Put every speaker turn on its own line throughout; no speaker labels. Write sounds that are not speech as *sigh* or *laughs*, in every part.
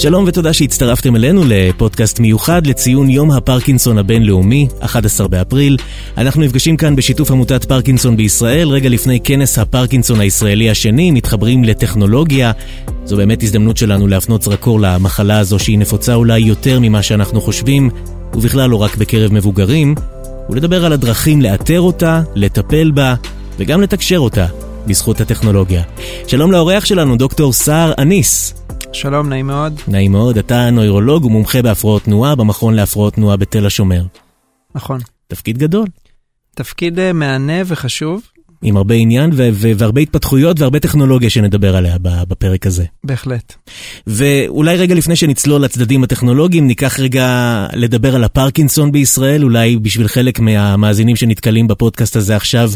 שלום ותודה שהצטרפתם אלינו לפודקאסט מיוחד לציון יום הפרקינסון הבינלאומי, 11 באפריל. אנחנו נפגשים כאן בשיתוף עמותת פרקינסון בישראל, רגע לפני כנס הפרקינסון הישראלי השני, מתחברים לטכנולוגיה. זו באמת הזדמנות שלנו להפנות זרקור למחלה הזו שהיא נפוצה אולי יותר ממה שאנחנו חושבים, ובכלל לא רק בקרב מבוגרים, ולדבר על הדרכים לאתר אותה, לטפל בה, וגם לתקשר אותה, בזכות הטכנולוגיה. שלום לאורח שלנו, דוקטור סער אניס.
שלום, נעים מאוד.
נעים מאוד, אתה נוירולוג ומומחה בהפרעות תנועה במכון להפרעות תנועה בתל השומר.
נכון.
תפקיד גדול.
תפקיד uh, מהנה וחשוב.
עם הרבה עניין ו- ו- והרבה התפתחויות והרבה טכנולוגיה שנדבר עליה בפרק הזה.
בהחלט.
ואולי רגע לפני שנצלול לצדדים הטכנולוגיים, ניקח רגע לדבר על הפרקינסון בישראל, אולי בשביל חלק מהמאזינים שנתקלים בפודקאסט הזה עכשיו,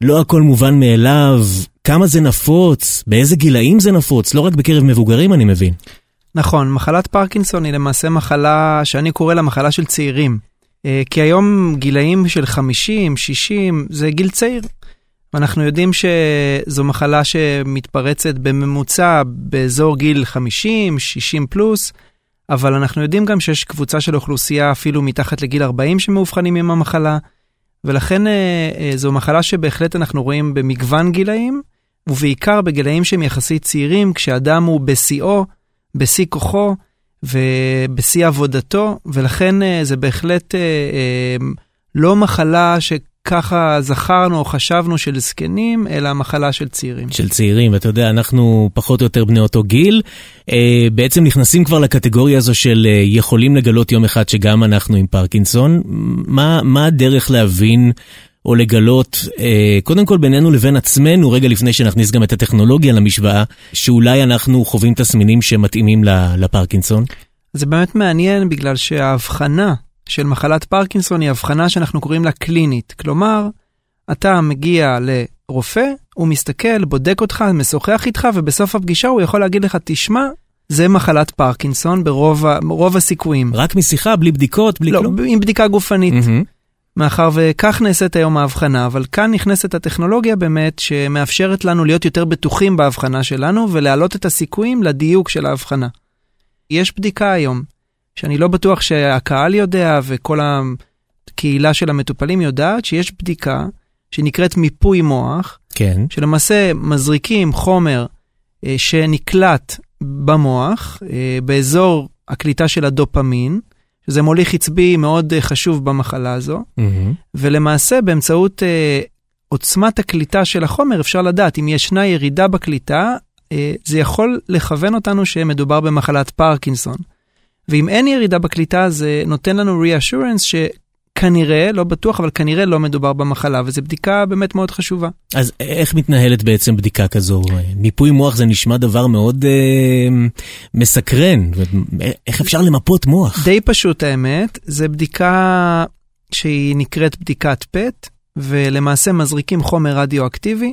לא הכל מובן מאליו, כמה זה נפוץ, באיזה גילאים זה נפוץ, לא רק בקרב מבוגרים אני מבין.
נכון, מחלת פרקינסון היא למעשה מחלה שאני קורא לה מחלה של צעירים. אה, כי היום גילאים של 50, 60, זה גיל צעיר. ואנחנו יודעים שזו מחלה שמתפרצת בממוצע באזור גיל 50, 60 פלוס, אבל אנחנו יודעים גם שיש קבוצה של אוכלוסייה אפילו מתחת לגיל 40 שמאובחנים עם המחלה, ולכן אה, אה, זו מחלה שבהחלט אנחנו רואים במגוון גילאים, ובעיקר בגילאים שהם יחסית צעירים, כשאדם הוא בשיאו, בשיא כוחו ובשיא עבודתו, ולכן אה, זה בהחלט לא מחלה שככה זכרנו או חשבנו של זקנים, אלא מחלה של צעירים.
של צעירים, ואתה יודע, אנחנו פחות או יותר בני אותו גיל. בעצם נכנסים כבר לקטגוריה הזו של יכולים לגלות יום אחד שגם אנחנו עם פרקינסון. מה, מה הדרך להבין או לגלות, אה, קודם כל בינינו לבין עצמנו, רגע לפני שנכניס גם את הטכנולוגיה למשוואה, שאולי אנחנו חווים תסמינים שמתאימים לפרקינסון?
זה באמת מעניין בגלל שההבחנה של מחלת פרקינסון היא הבחנה שאנחנו קוראים לה קלינית. כלומר, אתה מגיע לרופא, הוא מסתכל, בודק אותך, משוחח איתך, ובסוף הפגישה הוא יכול להגיד לך, תשמע, זה מחלת פרקינסון ברוב הסיכויים.
רק משיחה, בלי בדיקות, בלי
לא,
כלום?
לא, עם בדיקה גופנית. Mm-hmm. מאחר וכך נעשית היום ההבחנה, אבל כאן נכנסת הטכנולוגיה באמת שמאפשרת לנו להיות יותר בטוחים בהבחנה שלנו ולהעלות את הסיכויים לדיוק של ההבחנה. יש בדיקה היום, שאני לא בטוח שהקהל יודע וכל הקהילה של המטופלים יודעת, שיש בדיקה שנקראת מיפוי מוח,
כן.
שלמעשה מזריקים חומר אה, שנקלט במוח, אה, באזור הקליטה של הדופמין, שזה מוליך עצבי מאוד אה, חשוב במחלה הזו, mm-hmm. ולמעשה באמצעות uh, עוצמת הקליטה של החומר אפשר לדעת אם ישנה ירידה בקליטה, uh, זה יכול לכוון אותנו שמדובר במחלת פרקינסון. ואם אין ירידה בקליטה זה נותן לנו reassurance כנראה, לא בטוח, אבל כנראה לא מדובר במחלה, וזו בדיקה באמת מאוד חשובה.
אז איך מתנהלת בעצם בדיקה כזו? מיפוי מוח זה נשמע דבר מאוד אה, מסקרן, איך אפשר למפות מוח?
די פשוט האמת, זה בדיקה שהיא נקראת בדיקת פט, ולמעשה מזריקים חומר רדיואקטיבי,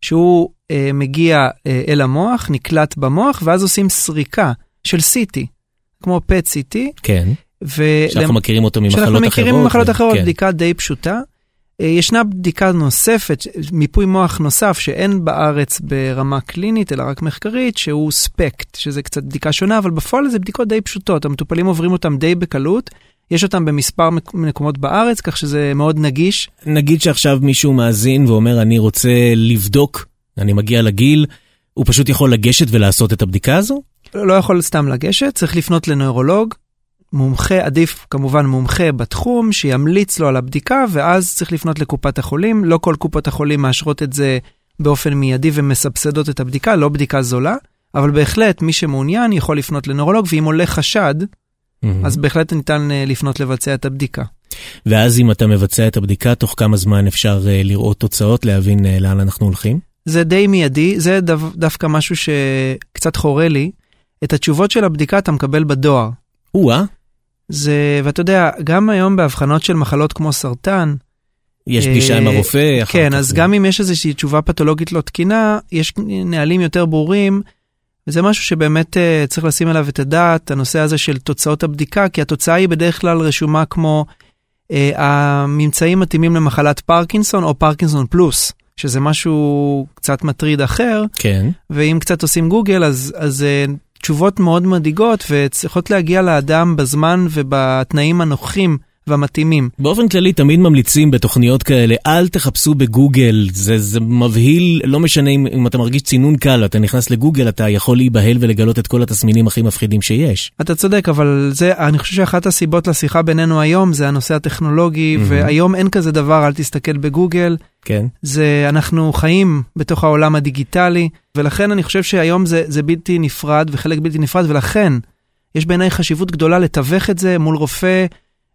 שהוא אה, מגיע אה, אל המוח, נקלט במוח, ואז עושים סריקה של CT, כמו פט CT.
כן. ו... שאנחנו מכירים אותו ממחלות אחרות.
שאנחנו מכירים ממחלות אחרות, כן. בדיקה די פשוטה. אה, ישנה בדיקה נוספת, מיפוי מוח נוסף שאין בארץ ברמה קלינית, אלא רק מחקרית, שהוא ספקט, שזה קצת בדיקה שונה, אבל בפועל זה בדיקות די פשוטות, המטופלים עוברים אותם די בקלות. יש אותם במספר מקומות בארץ, כך שזה מאוד נגיש.
נגיד שעכשיו מישהו מאזין ואומר, אני רוצה לבדוק, אני מגיע לגיל, הוא פשוט יכול לגשת ולעשות את הבדיקה הזו?
לא, יכול סתם לגשת, צריך לפנות לנוירולוג, מומחה, עדיף כמובן מומחה בתחום, שימליץ לו על הבדיקה, ואז צריך לפנות לקופת החולים. לא כל קופות החולים מאשרות את זה באופן מיידי ומסבסדות את הבדיקה, לא בדיקה זולה, אבל בהחלט מי שמעוניין יכול לפנות לנורולוג, ואם עולה חשד, mm-hmm. אז בהחלט ניתן אה, לפנות לבצע את הבדיקה.
ואז אם אתה מבצע את הבדיקה, תוך כמה זמן אפשר uh, לראות תוצאות, להבין uh, לאן אנחנו הולכים?
זה די מיידי, זה דו, דווקא משהו שקצת חורה לי. את התשובות של הבדיקה אתה מקבל בדואר.
או-אה.
זה, ואתה יודע, גם היום באבחנות של מחלות כמו סרטן,
יש פגישה עם אה, הרופא.
כן, אז גם אם יש איזושהי תשובה פתולוגית לא תקינה, יש נהלים יותר ברורים, וזה משהו שבאמת uh, צריך לשים עליו את הדעת, הנושא הזה של תוצאות הבדיקה, כי התוצאה היא בדרך כלל רשומה כמו uh, הממצאים מתאימים למחלת פרקינסון או פרקינסון פלוס, שזה משהו קצת מטריד אחר.
כן.
ואם קצת עושים גוגל, אז, אז תשובות מאוד מדאיגות וצריכות להגיע לאדם בזמן ובתנאים הנוחים. והמתאימים.
באופן כללי תמיד ממליצים בתוכניות כאלה, אל תחפשו בגוגל, זה, זה מבהיל, לא משנה אם, אם אתה מרגיש צינון קל, אתה נכנס לגוגל, אתה יכול להיבהל ולגלות את כל התסמינים הכי מפחידים שיש.
אתה צודק, אבל זה, אני חושב שאחת הסיבות לשיחה בינינו היום זה הנושא הטכנולוגי, mm-hmm. והיום אין כזה דבר, אל תסתכל בגוגל.
כן.
זה, אנחנו חיים בתוך העולם הדיגיטלי, ולכן אני חושב שהיום זה, זה בלתי נפרד וחלק בלתי נפרד, ולכן יש בעיניי חשיבות גדולה לתווך את זה מול רופא.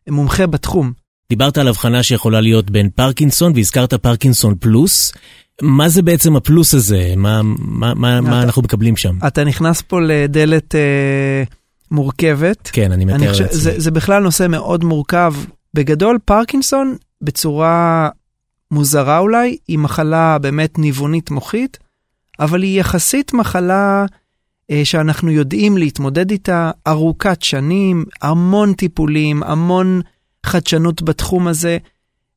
מומחה בתחום.
דיברת על הבחנה שיכולה להיות בין פרקינסון והזכרת פרקינסון פלוס. מה זה בעצם הפלוס הזה? מה, מה, מה, אתה, מה אנחנו מקבלים שם?
אתה נכנס פה לדלת אה, מורכבת.
כן, אני מתאר לעצמי.
זה, זה בכלל נושא מאוד מורכב. בגדול, פרקינסון, בצורה מוזרה אולי, היא מחלה באמת ניוונית מוחית, אבל היא יחסית מחלה אה, שאנחנו יודעים להתמודד איתה ארוכת שנים, המון טיפולים, המון חדשנות בתחום הזה,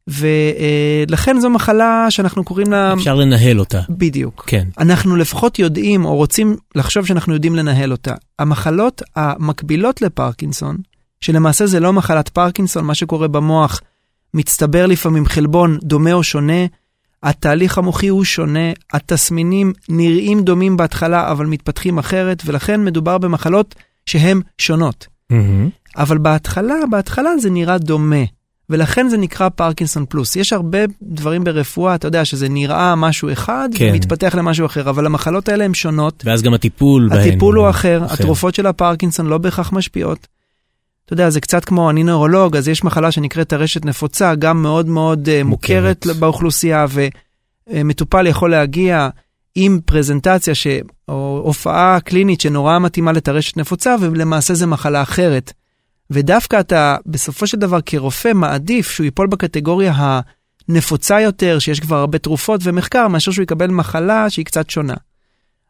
ולכן זו מחלה שאנחנו קוראים לה...
אפשר לנהל אותה.
בדיוק.
כן.
אנחנו לפחות יודעים, או רוצים לחשוב שאנחנו יודעים לנהל אותה. המחלות המקבילות לפרקינסון, שלמעשה זה לא מחלת פרקינסון, מה שקורה במוח, מצטבר לפעמים חלבון דומה או שונה, התהליך המוחי הוא שונה, התסמינים נראים דומים בהתחלה אבל מתפתחים אחרת, ולכן מדובר במחלות שהן שונות.
Mm-hmm.
אבל בהתחלה, בהתחלה זה נראה דומה, ולכן זה נקרא פרקינסון פלוס. יש הרבה דברים ברפואה, אתה יודע, שזה נראה משהו אחד, כן. ומתפתח למשהו אחר, אבל המחלות האלה הן שונות.
ואז גם הטיפול בהן
הטיפול הוא אחר, אחר, התרופות של הפרקינסון לא בהכרח משפיעות. אתה יודע, זה קצת כמו, אני נוירולוג, אז יש מחלה שנקראת טרשת נפוצה, גם מאוד מאוד אה, מוכרת, מוכרת באוכלוסייה, ומטופל יכול להגיע עם פרזנטציה ש... או הופעה קלינית שנורא מתאימה לטרשת נפוצה, ולמעשה זה מחלה אחרת. ודווקא אתה, בסופו של דבר, כרופא, מעדיף שהוא ייפול בקטגוריה הנפוצה יותר, שיש כבר הרבה תרופות ומחקר, מאשר שהוא יקבל מחלה שהיא קצת שונה.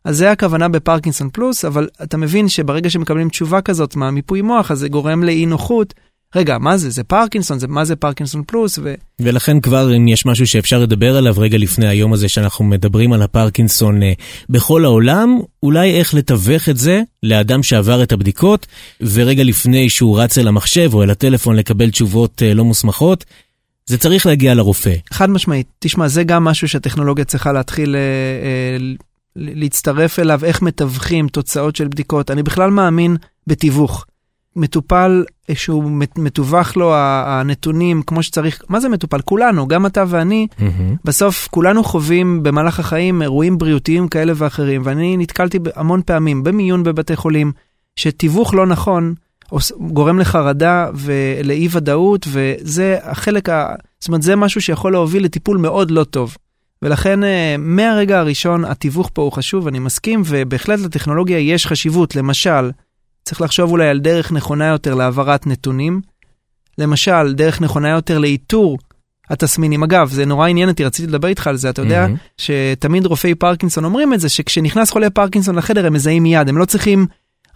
אז זה הכוונה בפרקינסון פלוס, אבל אתה מבין שברגע שמקבלים תשובה כזאת מהמיפוי מוח, אז זה גורם לאי נוחות. רגע, מה זה? זה פרקינסון? זה, מה זה פרקינסון פלוס? ו...
ולכן כבר אם יש משהו שאפשר לדבר עליו רגע לפני היום הזה שאנחנו מדברים על הפרקינסון אה, בכל העולם, אולי איך לתווך את זה לאדם שעבר את הבדיקות, ורגע לפני שהוא רץ אל המחשב או אל הטלפון לקבל תשובות אה, לא מוסמכות, זה צריך להגיע לרופא.
חד משמעית. תשמע, זה גם משהו שהטכנולוגיה צריכה להתחיל אה, אה, להצטרף אליו, איך מתווכים תוצאות של בדיקות. אני בכלל מאמין בתיווך. מטופל שהוא מתווך לו הנתונים כמו שצריך, מה זה מטופל? כולנו, גם אתה ואני, mm-hmm. בסוף כולנו חווים במהלך החיים אירועים בריאותיים כאלה ואחרים, ואני נתקלתי המון פעמים במיון בבתי חולים, שתיווך לא נכון גורם לחרדה ולאי ודאות, וזה החלק, ה... זאת אומרת, זה משהו שיכול להוביל לטיפול מאוד לא טוב. ולכן אה, מהרגע הראשון התיווך פה הוא חשוב, אני מסכים, ובהחלט לטכנולוגיה יש חשיבות. למשל, צריך לחשוב אולי על דרך נכונה יותר להעברת נתונים. למשל, דרך נכונה יותר לאיתור התסמינים. אגב, זה נורא עניין אותי, רציתי לדבר איתך על זה, אתה יודע mm-hmm. שתמיד רופאי פרקינסון אומרים את זה, שכשנכנס חולה פרקינסון לחדר הם מזהים מיד, הם לא צריכים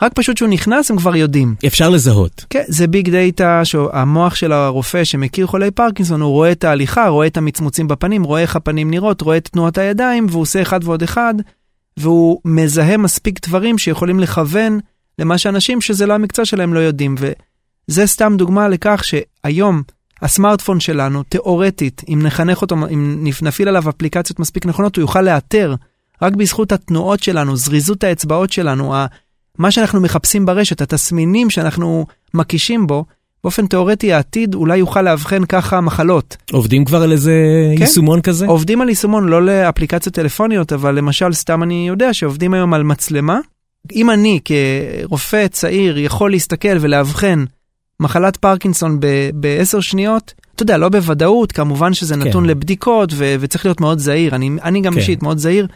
רק פשוט שהוא נכנס הם כבר יודעים.
אפשר לזהות.
כן, זה ביג דאטה שהמוח של הרופא שמכיר חולי פרקינסון, הוא רואה את ההליכה, רואה את המצמוצים בפנים, רואה איך הפנים נראות, רואה את תנועת הידיים, והוא עושה אחד ועוד אחד, והוא מזהה מספיק דברים שיכולים לכוון למה שאנשים שזה לא המקצוע שלהם לא יודעים. וזה סתם דוגמה לכך שהיום הסמארטפון שלנו, תאורטית, אם נחנך אותו, אם נפעיל עליו אפליקציות מספיק נכונות, הוא יוכל לאתר רק בזכות התנועות שלנו, זריזות האצבעות שלנו, מה שאנחנו מחפשים ברשת, התסמינים שאנחנו מקישים בו, באופן תיאורטי העתיד אולי יוכל לאבחן ככה מחלות.
עובדים כבר על איזה כן? יישומון כזה?
עובדים על יישומון, לא לאפליקציות טלפוניות, אבל למשל סתם אני יודע שעובדים היום על מצלמה. אם אני כרופא צעיר יכול להסתכל ולאבחן מחלת פרקינסון בעשר שניות, אתה יודע, לא בוודאות, כמובן שזה כן. נתון לבדיקות ו- וצריך להיות מאוד זהיר, אני, אני גם כן. אישית מאוד זהיר,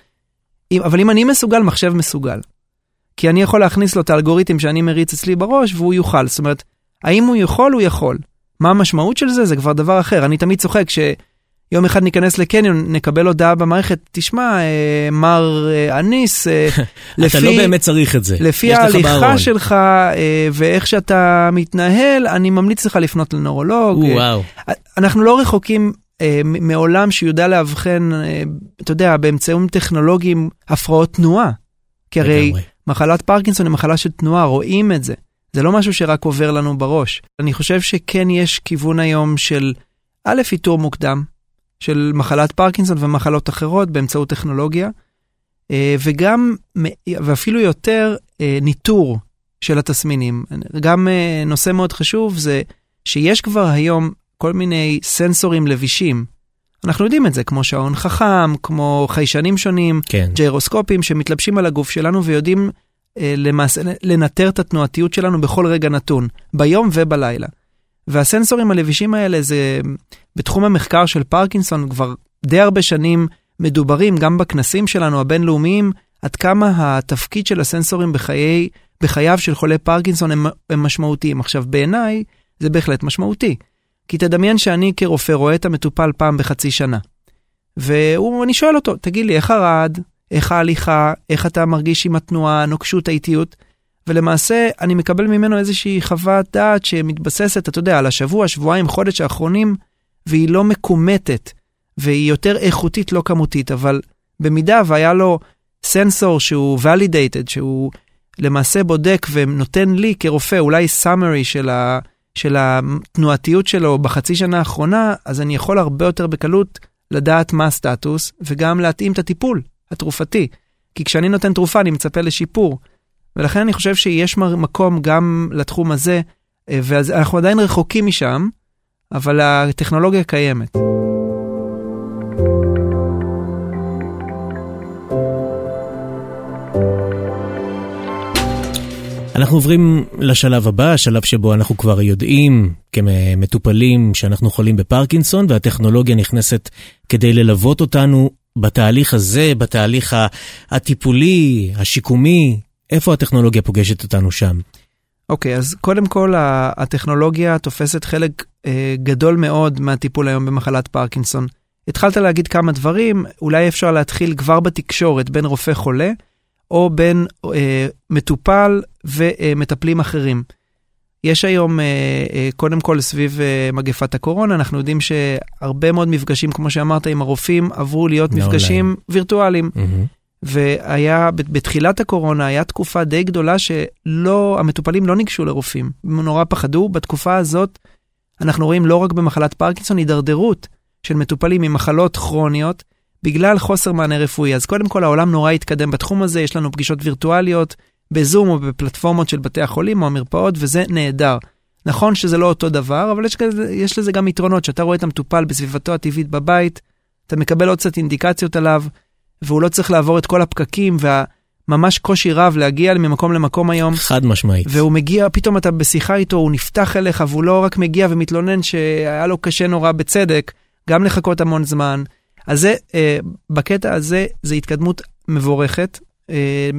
אבל אם אני מסוגל, מחשב מסוגל. כי אני יכול להכניס לו את האלגוריתם שאני מריץ אצלי בראש והוא יוכל. זאת אומרת, האם הוא יכול? הוא יכול. מה המשמעות של זה? זה כבר דבר אחר. אני תמיד צוחק יום אחד ניכנס לקניון, נקבל הודעה במערכת, תשמע, אה, מר אה, אניס, אה,
לפי... *laughs* אתה לא באמת צריך את זה.
לפי ההליכה שלך אה, ואיך שאתה מתנהל, אני ממליץ לך לפנות לנורולוג.
וואו.
אנחנו לא רחוקים אה, מעולם שיודע לאבחן, אה, אתה יודע, באמצעים טכנולוגיים, הפרעות תנועה. כי הרי מחלת פרקינסון היא מחלה של תנועה, רואים את זה. זה לא משהו שרק עובר לנו בראש. אני חושב שכן יש כיוון היום של, א', איתור מוקדם, של מחלת פרקינסון ומחלות אחרות באמצעות טכנולוגיה, אה, וגם, ואפילו יותר, ניטור של התסמינים. גם נושא מאוד חשוב זה שיש כבר היום כל מיני סנסורים לבישים. אנחנו יודעים את זה, כמו שעון חכם, כמו חיישנים שונים,
כן.
ג'יירוסקופים שמתלבשים על הגוף שלנו ויודעים אה, למעשה לנטר את התנועתיות שלנו בכל רגע נתון, ביום ובלילה. והסנסורים הלבישים האלה זה בתחום המחקר של פרקינסון כבר די הרבה שנים מדוברים, גם בכנסים שלנו הבינלאומיים, עד כמה התפקיד של הסנסורים בחיי, בחייו של חולה פרקינסון הם, הם משמעותיים. עכשיו, בעיניי זה בהחלט משמעותי. כי תדמיין שאני כרופא רואה את המטופל פעם בחצי שנה. ואני שואל אותו, תגיד לי, איך הרעד, איך ההליכה, איך אתה מרגיש עם התנועה, הנוקשות, האיטיות? ולמעשה אני מקבל ממנו איזושהי חוות דעת שמתבססת, אתה יודע, על השבוע, שבועיים, חודש האחרונים, והיא לא מקומטת, והיא יותר איכותית, לא כמותית, אבל במידה והיה לו סנסור שהוא validated, שהוא למעשה בודק ונותן לי כרופא אולי summary של ה... של התנועתיות שלו בחצי שנה האחרונה, אז אני יכול הרבה יותר בקלות לדעת מה הסטטוס, וגם להתאים את הטיפול התרופתי. כי כשאני נותן תרופה אני מצפה לשיפור. ולכן אני חושב שיש מקום גם לתחום הזה, אה, ואנחנו עדיין רחוקים משם, אבל הטכנולוגיה קיימת.
אנחנו עוברים לשלב הבא, השלב שבו אנחנו כבר יודעים כמטופלים שאנחנו חולים בפרקינסון, והטכנולוגיה נכנסת כדי ללוות אותנו בתהליך הזה, בתהליך הטיפולי, השיקומי, איפה הטכנולוגיה פוגשת אותנו שם?
אוקיי, okay, אז קודם כל הטכנולוגיה תופסת חלק אה, גדול מאוד מהטיפול היום במחלת פרקינסון. התחלת להגיד כמה דברים, אולי אפשר להתחיל כבר בתקשורת בין רופא חולה או בין אה, מטופל ומטפלים אחרים. יש היום, אה, אה, קודם כל סביב אה, מגפת הקורונה, אנחנו יודעים שהרבה מאוד מפגשים, כמו שאמרת, עם הרופאים, עברו להיות מפגשים וירטואליים. Mm-hmm. והיה, בתחילת הקורונה, היה תקופה די גדולה שלא, המטופלים לא ניגשו לרופאים, הם נורא פחדו. בתקופה הזאת, אנחנו רואים לא רק במחלת פרקינסון, הידרדרות של מטופלים עם מחלות כרוניות, בגלל חוסר מענה רפואי. אז קודם כל העולם נורא התקדם בתחום הזה, יש לנו פגישות וירטואליות בזום או בפלטפורמות של בתי החולים או המרפאות, וזה נהדר. נכון שזה לא אותו דבר, אבל יש, כזה, יש לזה גם יתרונות, שאתה רואה את המטופל בסביבתו הטבעית בבית, אתה מקבל עוד קצת אינדיקציות עליו, והוא לא צריך לעבור את כל הפקקים והממש קושי רב להגיע ממקום למקום היום.
חד משמעית.
והוא מגיע, פתאום אתה בשיחה איתו, הוא נפתח אליך, והוא לא רק מגיע ומתלונן שהיה לו קשה נורא בצדק, גם לחכות המון זמן, אז זה, אה, בקטע הזה, זו התקדמות מבורכת. אה,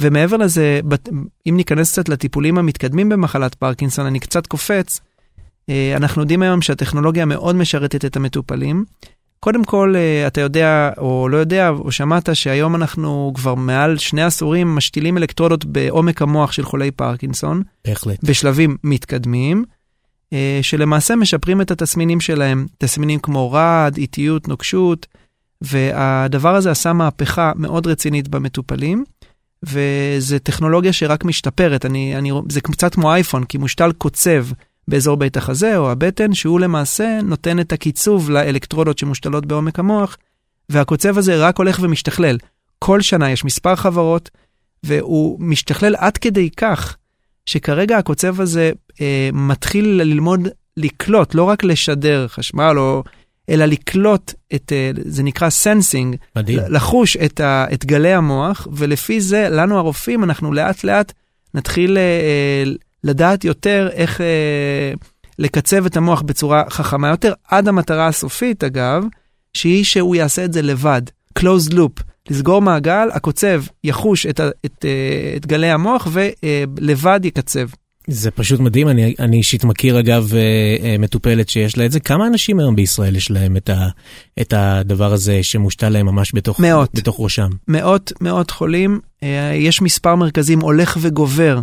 ומעבר לזה, אם ניכנס קצת לטיפולים המתקדמים במחלת פרקינסון, אני קצת קופץ. אה, אנחנו יודעים היום שהטכנולוגיה מאוד משרתת את המטופלים. קודם כל, אה, אתה יודע, או לא יודע, או שמעת שהיום אנחנו כבר מעל שני עשורים משתילים אלקטרודות בעומק המוח של חולי פרקינסון.
בהחלט.
בשלבים מתקדמים. אה, שלמעשה משפרים את התסמינים שלהם, תסמינים כמו רעד, איטיות, נוקשות, והדבר הזה עשה מהפכה מאוד רצינית במטופלים, וזו טכנולוגיה שרק משתפרת, אני, אני, זה קצת כמו אייפון, כי מושתל קוצב באזור בית החזה או הבטן, שהוא למעשה נותן את הקיצוב לאלקטרודות שמושתלות בעומק המוח, והקוצב הזה רק הולך ומשתכלל. כל שנה יש מספר חברות, והוא משתכלל עד כדי כך שכרגע הקוצב הזה אה, מתחיל ללמוד לקלוט, לא רק לשדר חשמל, או, אלא לקלוט את, אה, זה נקרא sensing, לחוש את, ה, את גלי המוח, ולפי זה, לנו הרופאים, אנחנו לאט לאט נתחיל אה, אה, לדעת יותר איך אה, לקצב את המוח בצורה חכמה יותר, עד המטרה הסופית, אגב, שהיא שהוא יעשה את זה לבד, closed loop. לסגור מעגל, הקוצב יחוש את, את, את, אה, את גלי המוח ולבד יקצב.
זה פשוט מדהים, אני, אני אישית מכיר אגב אה, אה, מטופלת שיש לה את זה. כמה אנשים היום בישראל יש להם את, ה, את הדבר הזה שמושתל להם ממש בתוך,
מאות.
בתוך ראשם?
מאות, מאות חולים. אה, יש מספר מרכזים הולך וגובר.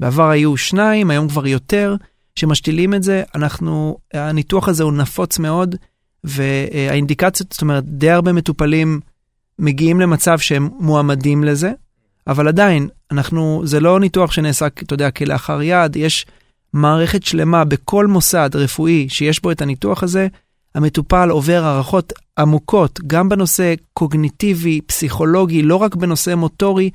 בעבר היו שניים, היום כבר יותר, שמשתילים את זה. אנחנו, הניתוח הזה הוא נפוץ מאוד, והאינדיקציות, זאת אומרת, די הרבה מטופלים מגיעים למצב שהם מועמדים לזה, אבל עדיין, אנחנו, זה לא ניתוח שנעשה, אתה יודע, כלאחר יד, יש מערכת שלמה בכל מוסד רפואי שיש בו את הניתוח הזה, המטופל עובר הערכות עמוקות, גם בנושא קוגניטיבי, פסיכולוגי, לא רק בנושא מוטורי,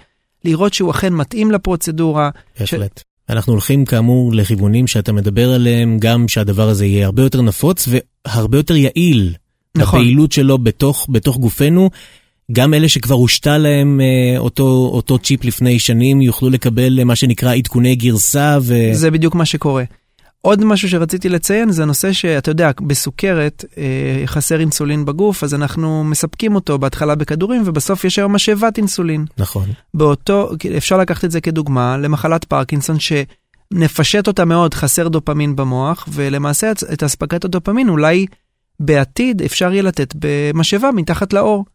לראות שהוא אכן מתאים לפרוצדורה.
בהחלט. ש... אנחנו הולכים כאמור לכיוונים שאתה מדבר עליהם, גם שהדבר הזה יהיה הרבה יותר נפוץ והרבה יותר יעיל. נכון. הפעילות שלו בתוך, בתוך גופנו. גם אלה שכבר הושתה להם אה, אותו, אותו צ'יפ לפני שנים יוכלו לקבל מה שנקרא עדכוני גרסה ו...
זה בדיוק מה שקורה. עוד משהו שרציתי לציין זה הנושא שאתה יודע, בסוכרת אה, חסר אינסולין בגוף, אז אנחנו מספקים אותו בהתחלה בכדורים ובסוף יש היום משאבת אינסולין.
נכון.
באותו, אפשר לקחת את זה כדוגמה למחלת פרקינסון שנפשט אותה מאוד, חסר דופמין במוח, ולמעשה את אספקת הדופמין אולי בעתיד אפשר יהיה לתת במשאבה מתחת לאור.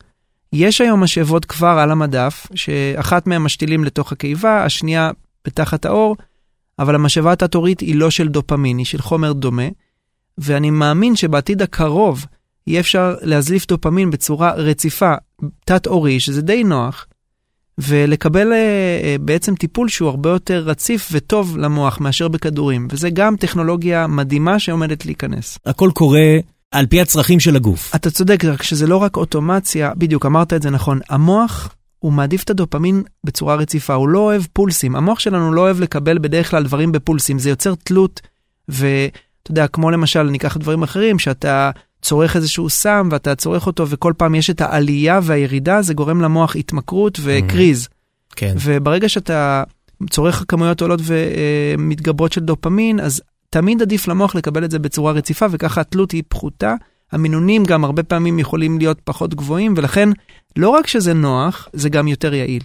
יש היום משאבות כבר על המדף, שאחת מהן משתילים לתוך הקיבה, השנייה בתחת האור, אבל המשאבה התת-עורית היא לא של דופמין, היא של חומר דומה, ואני מאמין שבעתיד הקרוב יהיה אפשר להזליף דופמין בצורה רציפה, תת-עורי, שזה די נוח, ולקבל uh, בעצם טיפול שהוא הרבה יותר רציף וטוב למוח מאשר בכדורים, וזה גם טכנולוגיה מדהימה שעומדת להיכנס.
הכל קורה על פי הצרכים של הגוף.
אתה צודק, רק שזה לא רק אוטומציה, בדיוק, אמרת את זה נכון. המוח, הוא מעדיף את הדופמין בצורה רציפה, הוא לא אוהב פולסים. המוח שלנו לא אוהב לקבל בדרך כלל דברים בפולסים, זה יוצר תלות, ואתה יודע, כמו למשל, ניקח דברים אחרים, שאתה צורך איזשהו סם ואתה צורך אותו, וכל פעם יש את העלייה והירידה, זה גורם למוח התמכרות וקריז.
כן.
וברגע שאתה צורך כמויות עולות ומתגברות של דופמין, אז תמיד עדיף למוח לקבל את זה בצורה רציפה, וככה התלות היא פחותה. המינונים גם הרבה פעמים יכולים להיות פחות גבוהים, ולכן לא רק שזה נוח, זה גם יותר יעיל.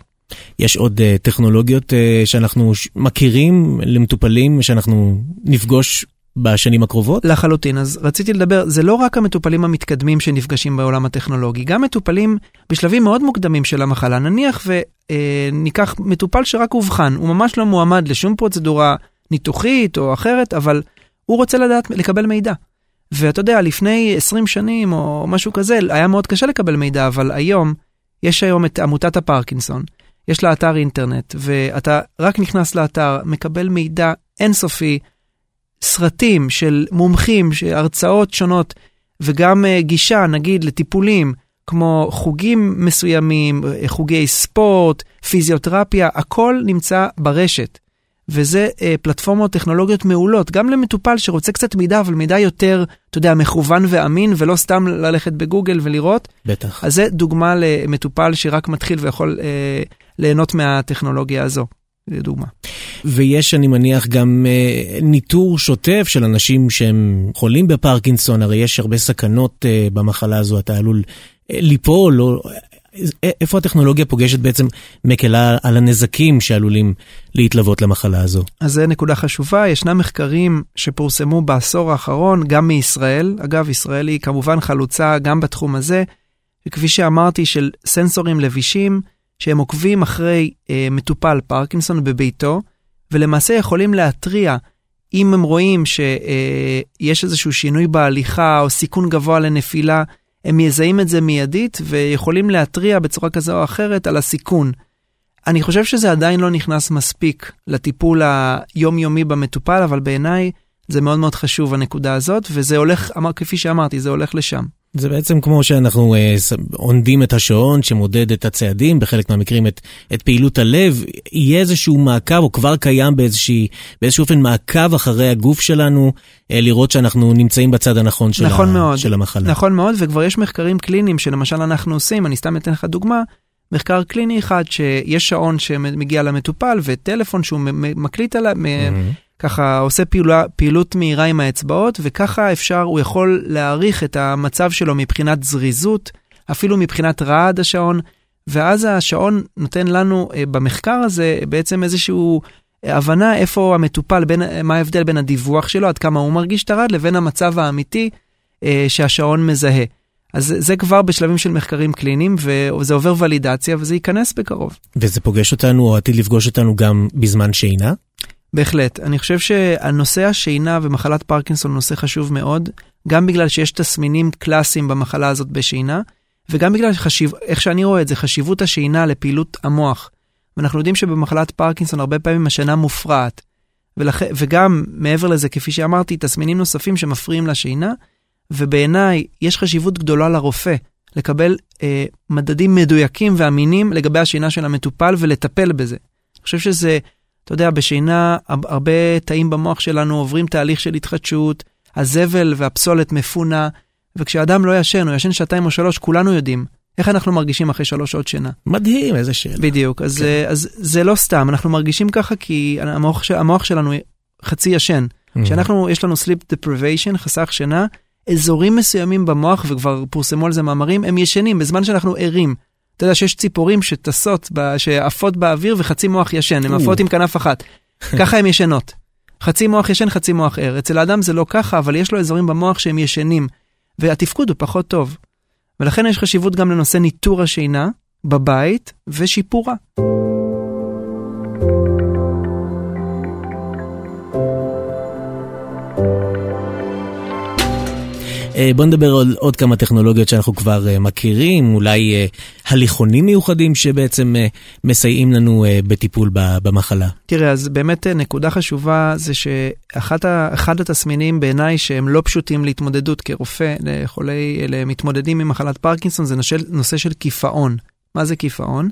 יש עוד uh, טכנולוגיות uh, שאנחנו מכירים למטופלים שאנחנו נפגוש בשנים הקרובות?
לחלוטין, אז רציתי לדבר, זה לא רק המטופלים המתקדמים שנפגשים בעולם הטכנולוגי, גם מטופלים בשלבים מאוד מוקדמים של המחלה. נניח וניקח אה, מטופל שרק אובחן, הוא ממש לא מועמד לשום פרוצדורה ניתוחית או אחרת, אבל הוא רוצה לדעת, לקבל מידע. ואתה יודע, לפני 20 שנים או משהו כזה, היה מאוד קשה לקבל מידע, אבל היום, יש היום את עמותת הפרקינסון, יש לה אתר אינטרנט, ואתה רק נכנס לאתר, מקבל מידע אינסופי, סרטים של מומחים, הרצאות שונות, וגם uh, גישה, נגיד, לטיפולים, כמו חוגים מסוימים, חוגי ספורט, פיזיותרפיה, הכל נמצא ברשת. וזה אה, פלטפורמות טכנולוגיות מעולות, גם למטופל שרוצה קצת מידע, אבל מידע יותר, אתה יודע, מכוון ואמין, ולא סתם ללכת בגוגל ולראות.
בטח.
אז זה דוגמה למטופל שרק מתחיל ויכול אה, ליהנות מהטכנולוגיה הזו. לדוגמה.
ויש, אני מניח, גם אה, ניטור שוטף של אנשים שהם חולים בפרקינסון, הרי יש הרבה סכנות אה, במחלה הזו, אתה עלול אה, ליפול, או איפה הטכנולוגיה פוגשת בעצם מקלה על הנזקים שעלולים להתלוות למחלה הזו?
אז זו נקודה חשובה, ישנם מחקרים שפורסמו בעשור האחרון, גם מישראל, אגב, ישראל היא כמובן חלוצה גם בתחום הזה, וכפי שאמרתי, של סנסורים לבישים, שהם עוקבים אחרי אה, מטופל פרקינסון בביתו, ולמעשה יכולים להתריע אם הם רואים שיש אה, איזשהו שינוי בהליכה או סיכון גבוה לנפילה, הם מזהים את זה מיידית ויכולים להתריע בצורה כזו או אחרת על הסיכון. אני חושב שזה עדיין לא נכנס מספיק לטיפול היומיומי במטופל, אבל בעיניי זה מאוד מאוד חשוב הנקודה הזאת, וזה הולך, כפי שאמרתי, זה הולך לשם.
זה בעצם כמו שאנחנו אה, עונדים את השעון שמודד את הצעדים, בחלק מהמקרים את, את פעילות הלב, יהיה איזשהו מעקב, או כבר קיים באיזושהי, באיזשהו אופן מעקב אחרי הגוף שלנו, אה, לראות שאנחנו נמצאים בצד הנכון של,
נכון ה, מאוד,
של המחלה.
נכון מאוד, וכבר יש מחקרים קליניים שלמשל אנחנו עושים, אני סתם אתן לך דוגמה, מחקר קליני אחד שיש שעון שמגיע למטופל וטלפון שהוא מקליט עליו, mm-hmm. ככה עושה פעולה, פעילות מהירה עם האצבעות, וככה אפשר, הוא יכול להעריך את המצב שלו מבחינת זריזות, אפילו מבחינת רעד השעון, ואז השעון נותן לנו אה, במחקר הזה בעצם איזשהו הבנה איפה המטופל, בין, מה ההבדל בין הדיווח שלו, עד כמה הוא מרגיש את הרעד, לבין המצב האמיתי אה, שהשעון מזהה. אז זה כבר בשלבים של מחקרים קליניים, וזה עובר ולידציה, וזה ייכנס בקרוב.
וזה פוגש אותנו, או עתיד לפגוש אותנו גם בזמן שינה?
בהחלט. אני חושב שהנושא השינה ומחלת פרקינסון הוא נושא חשוב מאוד, גם בגלל שיש תסמינים קלאסיים במחלה הזאת בשינה, וגם בגלל חשיב, איך שאני רואה את זה, חשיבות השינה לפעילות המוח. ואנחנו יודעים שבמחלת פרקינסון הרבה פעמים השינה מופרעת. ולכ... וגם מעבר לזה, כפי שאמרתי, תסמינים נוספים שמפריעים לשינה, ובעיניי יש חשיבות גדולה לרופא לקבל אה, מדדים מדויקים ואמינים לגבי השינה של המטופל ולטפל בזה. אני חושב שזה, אתה יודע, בשינה הרבה תאים במוח שלנו עוברים תהליך של התחדשות, הזבל והפסולת מפונה, וכשאדם לא ישן, הוא ישן שעתיים או שלוש, כולנו יודעים. איך אנחנו מרגישים אחרי שלוש שעות שינה?
מדהים, איזה שאלה.
בדיוק, אז, כן. אז זה לא סתם, אנחנו מרגישים ככה כי המוח, המוח שלנו חצי ישן. Mm-hmm. כשאנחנו, יש לנו sleep deprivation, חסך שינה, אזורים מסוימים במוח, וכבר פורסמו על זה מאמרים, הם ישנים בזמן שאנחנו ערים. אתה יודע שיש ציפורים שטסות, שעפות באוויר וחצי מוח ישן, הן עפות עם כנף אחת. ככה הן ישנות. חצי מוח ישן, חצי מוח ער. אצל האדם זה לא ככה, אבל יש לו אזורים במוח שהם ישנים, והתפקוד הוא פחות טוב. ולכן יש חשיבות גם לנושא ניטור השינה בבית ושיפורה.
בוא נדבר על עוד כמה טכנולוגיות שאנחנו כבר אה, מכירים, אולי אה, הליכונים מיוחדים שבעצם מסייעים לנו בטיפול במחלה.
תראה, אז באמת נקודה חשובה זה שאחד התסמינים בעיניי שהם לא פשוטים להתמודדות כרופא לחולי, למתמודדים עם מחלת פרקינסון זה נושא של קיפאון. מה זה קיפאון?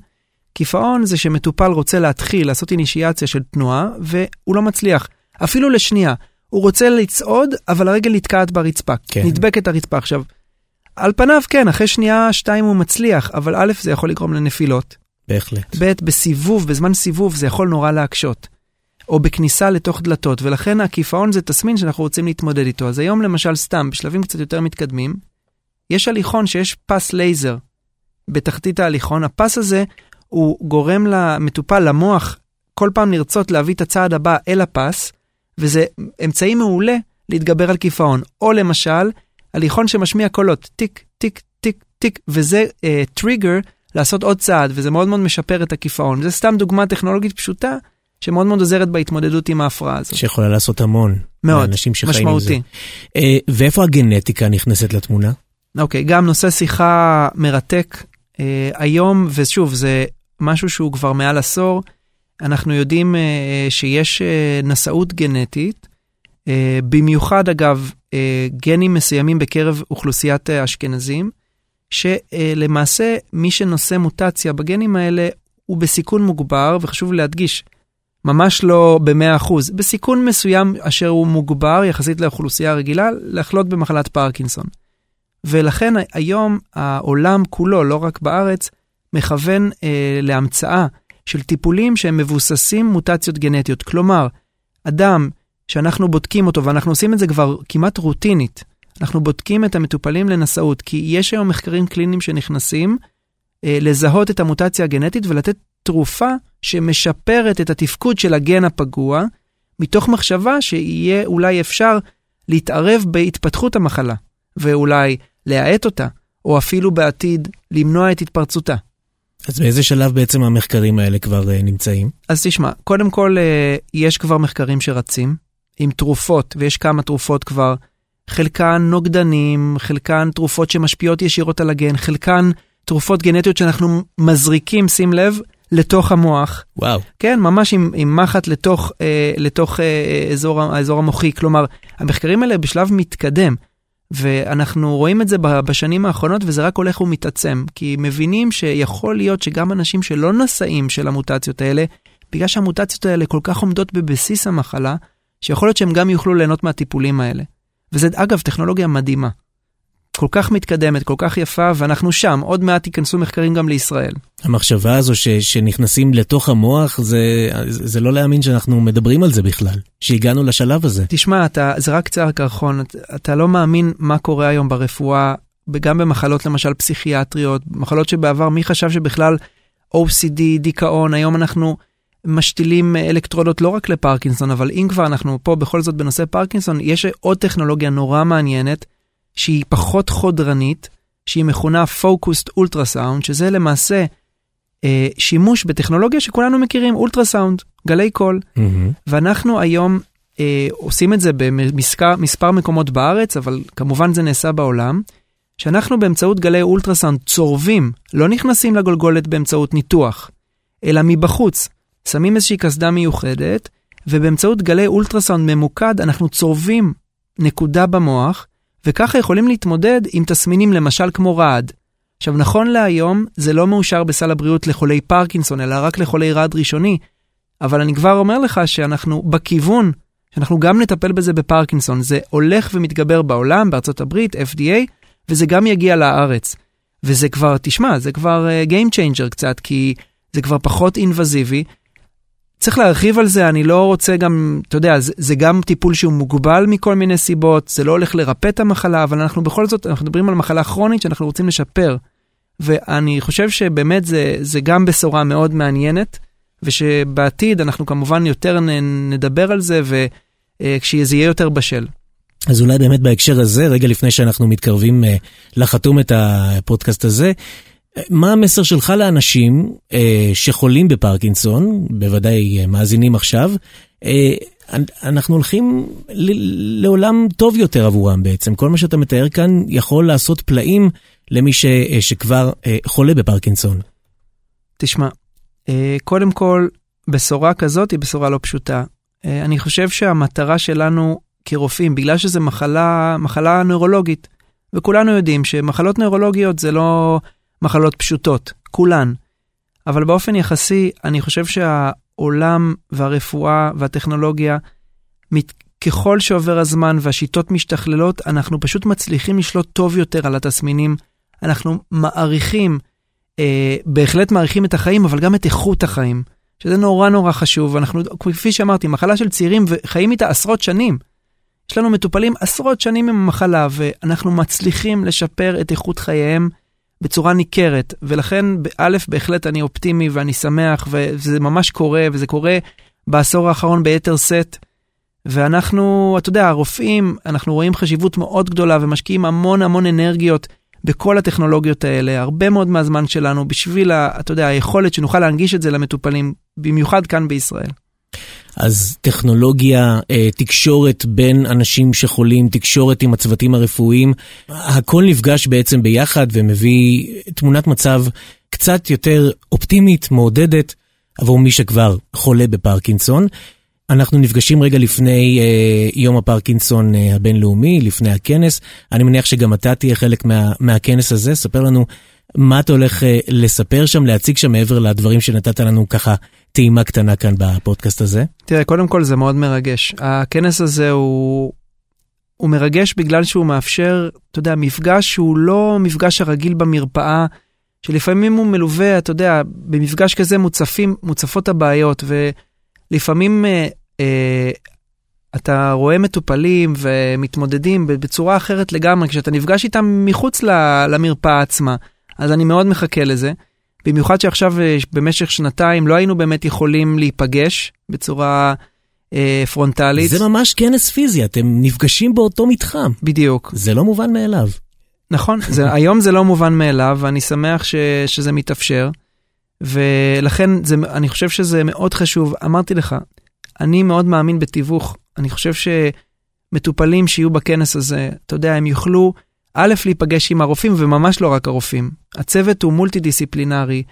קיפאון זה שמטופל רוצה להתחיל לעשות אינישיאציה של תנועה והוא לא מצליח, אפילו לשנייה. הוא רוצה לצעוד, אבל הרגל נתקעת ברצפה, כן. נדבקת הרצפה. עכשיו, על פניו כן, אחרי שנייה, שתיים הוא מצליח, אבל א', זה יכול לגרום לנפילות.
בהחלט.
ב', בסיבוב, בזמן סיבוב זה יכול נורא להקשות. או בכניסה לתוך דלתות, ולכן הקיפאון זה תסמין שאנחנו רוצים להתמודד איתו. אז היום למשל סתם, בשלבים קצת יותר מתקדמים, יש הליכון שיש פס לייזר בתחתית ההליכון. הפס הזה, הוא גורם למטופל, למוח, כל פעם לרצות להביא את הצעד הבא אל הפס, וזה אמצעי מעולה להתגבר על קיפאון. או למשל, הליכון שמשמיע קולות, טיק, טיק, טיק, טיק, וזה טריגר אה, לעשות עוד צעד, וזה מאוד מאוד משפר את הקיפאון. זה סתם דוגמה טכנולוגית פשוטה, שמאוד מאוד עוזרת בהתמודדות עם ההפרעה הזאת.
שיכולה לעשות המון.
מאוד, משמעותי.
Uh, ואיפה הגנטיקה נכנסת לתמונה?
אוקיי, okay, גם נושא שיחה מרתק. Uh, היום, ושוב, זה משהו שהוא כבר מעל עשור, אנחנו יודעים uh, שיש uh, נשאות גנטית, במיוחד אגב, גנים מסוימים בקרב אוכלוסיית האשכנזים, שלמעשה מי שנושא מוטציה בגנים האלה הוא בסיכון מוגבר, וחשוב להדגיש, ממש לא ב-100%, בסיכון מסוים אשר הוא מוגבר יחסית לאוכלוסייה הרגילה, לחלות במחלת פרקינסון. ולכן היום העולם כולו, לא רק בארץ, מכוון אה, להמצאה של טיפולים שהם מבוססים מוטציות גנטיות. כלומר, אדם שאנחנו בודקים אותו, ואנחנו עושים את זה כבר כמעט רוטינית, אנחנו בודקים את המטופלים לנשאות, כי יש היום מחקרים קליניים שנכנסים אה, לזהות את המוטציה הגנטית ולתת תרופה שמשפרת את התפקוד של הגן הפגוע, מתוך מחשבה שיהיה אולי אפשר להתערב בהתפתחות המחלה, ואולי להאט אותה, או אפילו בעתיד למנוע את התפרצותה.
אז באיזה שלב בעצם המחקרים האלה כבר uh, נמצאים?
אז תשמע, קודם כל uh, יש כבר מחקרים שרצים עם תרופות, ויש כמה תרופות כבר, חלקן נוגדנים, חלקן תרופות שמשפיעות ישירות על הגן, חלקן תרופות גנטיות שאנחנו מזריקים, שים לב, לתוך המוח.
וואו.
כן, ממש עם, עם מחט לתוך, אה, לתוך אה, אזור, האזור המוחי. כלומר, המחקרים האלה בשלב מתקדם. ואנחנו רואים את זה בשנים האחרונות וזה רק הולך ומתעצם, כי מבינים שיכול להיות שגם אנשים שלא נשאים של המוטציות האלה, בגלל שהמוטציות האלה כל כך עומדות בבסיס המחלה, שיכול להיות שהם גם יוכלו ליהנות מהטיפולים האלה. וזה אגב טכנולוגיה מדהימה. כל כך מתקדמת, כל כך יפה, ואנחנו שם, עוד מעט ייכנסו מחקרים גם לישראל.
המחשבה הזו ש, שנכנסים לתוך המוח, זה, זה לא להאמין שאנחנו מדברים על זה בכלל, שהגענו לשלב הזה.
תשמע, אתה, זה רק קצר קרחון, אתה, אתה לא מאמין מה קורה היום ברפואה, גם במחלות למשל פסיכיאטריות, מחלות שבעבר מי חשב שבכלל OCD, דיכאון, היום אנחנו משתילים אלקטרודות לא רק לפרקינסון, אבל אם כבר אנחנו פה בכל זאת בנושא פרקינסון, יש עוד טכנולוגיה נורא מעניינת, שהיא פחות חודרנית, שהיא מכונה Focused Ultrasound, שזה למעשה אה, שימוש בטכנולוגיה שכולנו מכירים, אולטרסאונד, גלי קול. מממ-הממ. ואנחנו היום אה, עושים את זה במספר מקומות בארץ, אבל כמובן זה נעשה בעולם, שאנחנו באמצעות גלי אולטרסאונד צורבים, לא נכנסים לגולגולת באמצעות ניתוח, אלא מבחוץ, שמים איזושהי קסדה מיוחדת, ובאמצעות גלי אולטרסאונד ממוקד אנחנו צורבים נקודה במוח, וככה יכולים להתמודד עם תסמינים למשל כמו רעד. עכשיו, נכון להיום, זה לא מאושר בסל הבריאות לחולי פרקינסון, אלא רק לחולי רעד ראשוני, אבל אני כבר אומר לך שאנחנו בכיוון, שאנחנו גם נטפל בזה בפרקינסון. זה הולך ומתגבר בעולם, בארצות הברית, FDA, וזה גם יגיע לארץ. וזה כבר, תשמע, זה כבר uh, Game Changer קצת, כי זה כבר פחות אינבזיבי. צריך להרחיב על זה, אני לא רוצה גם, אתה יודע, זה, זה גם טיפול שהוא מוגבל מכל מיני סיבות, זה לא הולך לרפא את המחלה, אבל אנחנו בכל זאת, אנחנו מדברים על מחלה כרונית שאנחנו רוצים לשפר. ואני חושב שבאמת זה, זה גם בשורה מאוד מעניינת, ושבעתיד אנחנו כמובן יותר נדבר על זה, וכשזה יהיה יותר בשל.
אז אולי באמת בהקשר הזה, רגע לפני שאנחנו מתקרבים אה, לחתום את הפודקאסט הזה, מה המסר שלך לאנשים אה, שחולים בפרקינסון, בוודאי אה, מאזינים עכשיו, אה, אנחנו הולכים לעולם טוב יותר עבורם בעצם. כל מה שאתה מתאר כאן יכול לעשות פלאים למי ש, אה, שכבר אה, חולה בפרקינסון.
תשמע, אה, קודם כל, בשורה כזאת היא בשורה לא פשוטה. אני חושב שהמטרה שלנו כרופאים, בגלל שזו מחלה, מחלה נוירולוגית, וכולנו יודעים שמחלות נוירולוגיות זה לא מחלות פשוטות, כולן. אבל באופן יחסי, אני חושב שהעולם והרפואה והטכנולוגיה, ככל שעובר הזמן והשיטות משתכללות, אנחנו פשוט מצליחים לשלוט טוב יותר על התסמינים. אנחנו מעריכים, אה, בהחלט מעריכים את החיים, אבל גם את איכות החיים, שזה נורא נורא חשוב. אנחנו, כפי שאמרתי, מחלה של צעירים וחיים איתה עשרות שנים. יש לנו מטופלים עשרות שנים עם המחלה, ואנחנו מצליחים לשפר את איכות חייהם בצורה ניכרת. ולכן, א', בהחלט אני אופטימי ואני שמח, וזה ממש קורה, וזה קורה בעשור האחרון ביתר שאת. ואנחנו, אתה יודע, הרופאים, אנחנו רואים חשיבות מאוד גדולה ומשקיעים המון המון אנרגיות בכל הטכנולוגיות האלה, הרבה מאוד מהזמן שלנו, בשביל, אתה יודע, היכולת שנוכל להנגיש את זה למטופלים, במיוחד כאן בישראל.
אז טכנולוגיה, אה, תקשורת בין אנשים שחולים, תקשורת עם הצוותים הרפואיים, הכל נפגש בעצם ביחד ומביא תמונת מצב קצת יותר אופטימית, מעודדת, עבור מי שכבר חולה בפרקינסון. אנחנו נפגשים רגע לפני אה, יום הפרקינסון אה, הבינלאומי, לפני הכנס. אני מניח שגם אתה תהיה חלק מה, מהכנס הזה. ספר לנו מה אתה הולך אה, לספר שם, להציג שם מעבר לדברים שנתת לנו ככה טעימה קטנה כאן בפודקאסט הזה.
תראה, קודם כל זה מאוד מרגש. הכנס הזה הוא, הוא מרגש בגלל שהוא מאפשר, אתה יודע, מפגש שהוא לא מפגש הרגיל במרפאה. שלפעמים הוא מלווה, אתה יודע, במפגש כזה מוצפים, מוצפות הבעיות, ולפעמים אה, אה, אתה רואה מטופלים ומתמודדים בצורה אחרת לגמרי, כשאתה נפגש איתם מחוץ למרפאה עצמה. אז אני מאוד מחכה לזה. במיוחד שעכשיו אה, במשך שנתיים לא היינו באמת יכולים להיפגש בצורה אה, פרונטלית.
זה ממש כנס פיזי, אתם נפגשים באותו מתחם.
בדיוק.
זה לא מובן מאליו.
נכון, זה, *laughs* היום זה לא מובן מאליו, ואני שמח ש, שזה מתאפשר. ולכן זה, אני חושב שזה מאוד חשוב. אמרתי לך, אני מאוד מאמין בתיווך. אני חושב שמטופלים שיהיו בכנס הזה, אתה יודע, הם יוכלו, א', להיפגש עם הרופאים, וממש לא רק הרופאים. הצוות הוא מולטי דיסציפלינרי,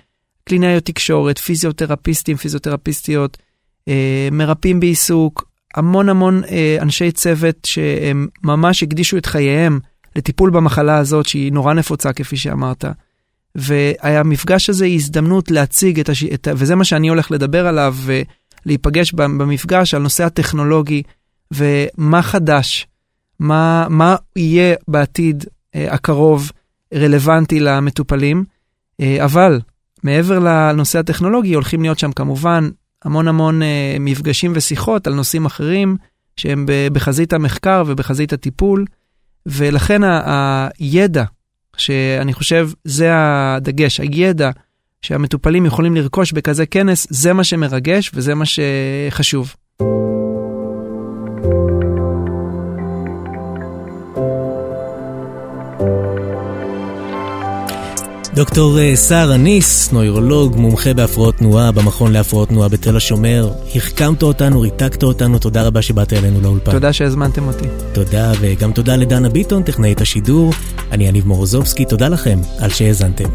קלינאיות תקשורת, פיזיותרפיסטים, פיזיותרפיסטיות, אה, מרפאים בעיסוק, המון המון אה, אנשי צוות שהם ממש הקדישו את חייהם לטיפול במחלה הזאת, שהיא נורא נפוצה, כפי שאמרת. והמפגש הזה היא הזדמנות להציג את, הש... את ה... וזה מה שאני הולך לדבר עליו, ולהיפגש במפגש על נושא הטכנולוגי, ומה חדש, מה, מה יהיה בעתיד אה, הקרוב רלוונטי למטופלים, אה, אבל מעבר לנושא הטכנולוגי הולכים להיות שם כמובן המון המון אה, מפגשים ושיחות על נושאים אחרים שהם בחזית המחקר ובחזית הטיפול, ולכן הידע, שאני חושב זה הדגש, הידע שהמטופלים יכולים לרכוש בכזה כנס, זה מה שמרגש וזה מה שחשוב.
דוקטור אה, סער אניס, נוירולוג, מומחה בהפרעות תנועה במכון להפרעות תנועה בתל השומר, החכמת אותנו, ריתקת אותנו, תודה רבה שבאת אלינו לאולפן.
תודה שהזמנתם אותי.
תודה, וגם תודה לדנה ביטון, טכנאית השידור. אני יניב מורוזובסקי, תודה לכם על שהאזנתם.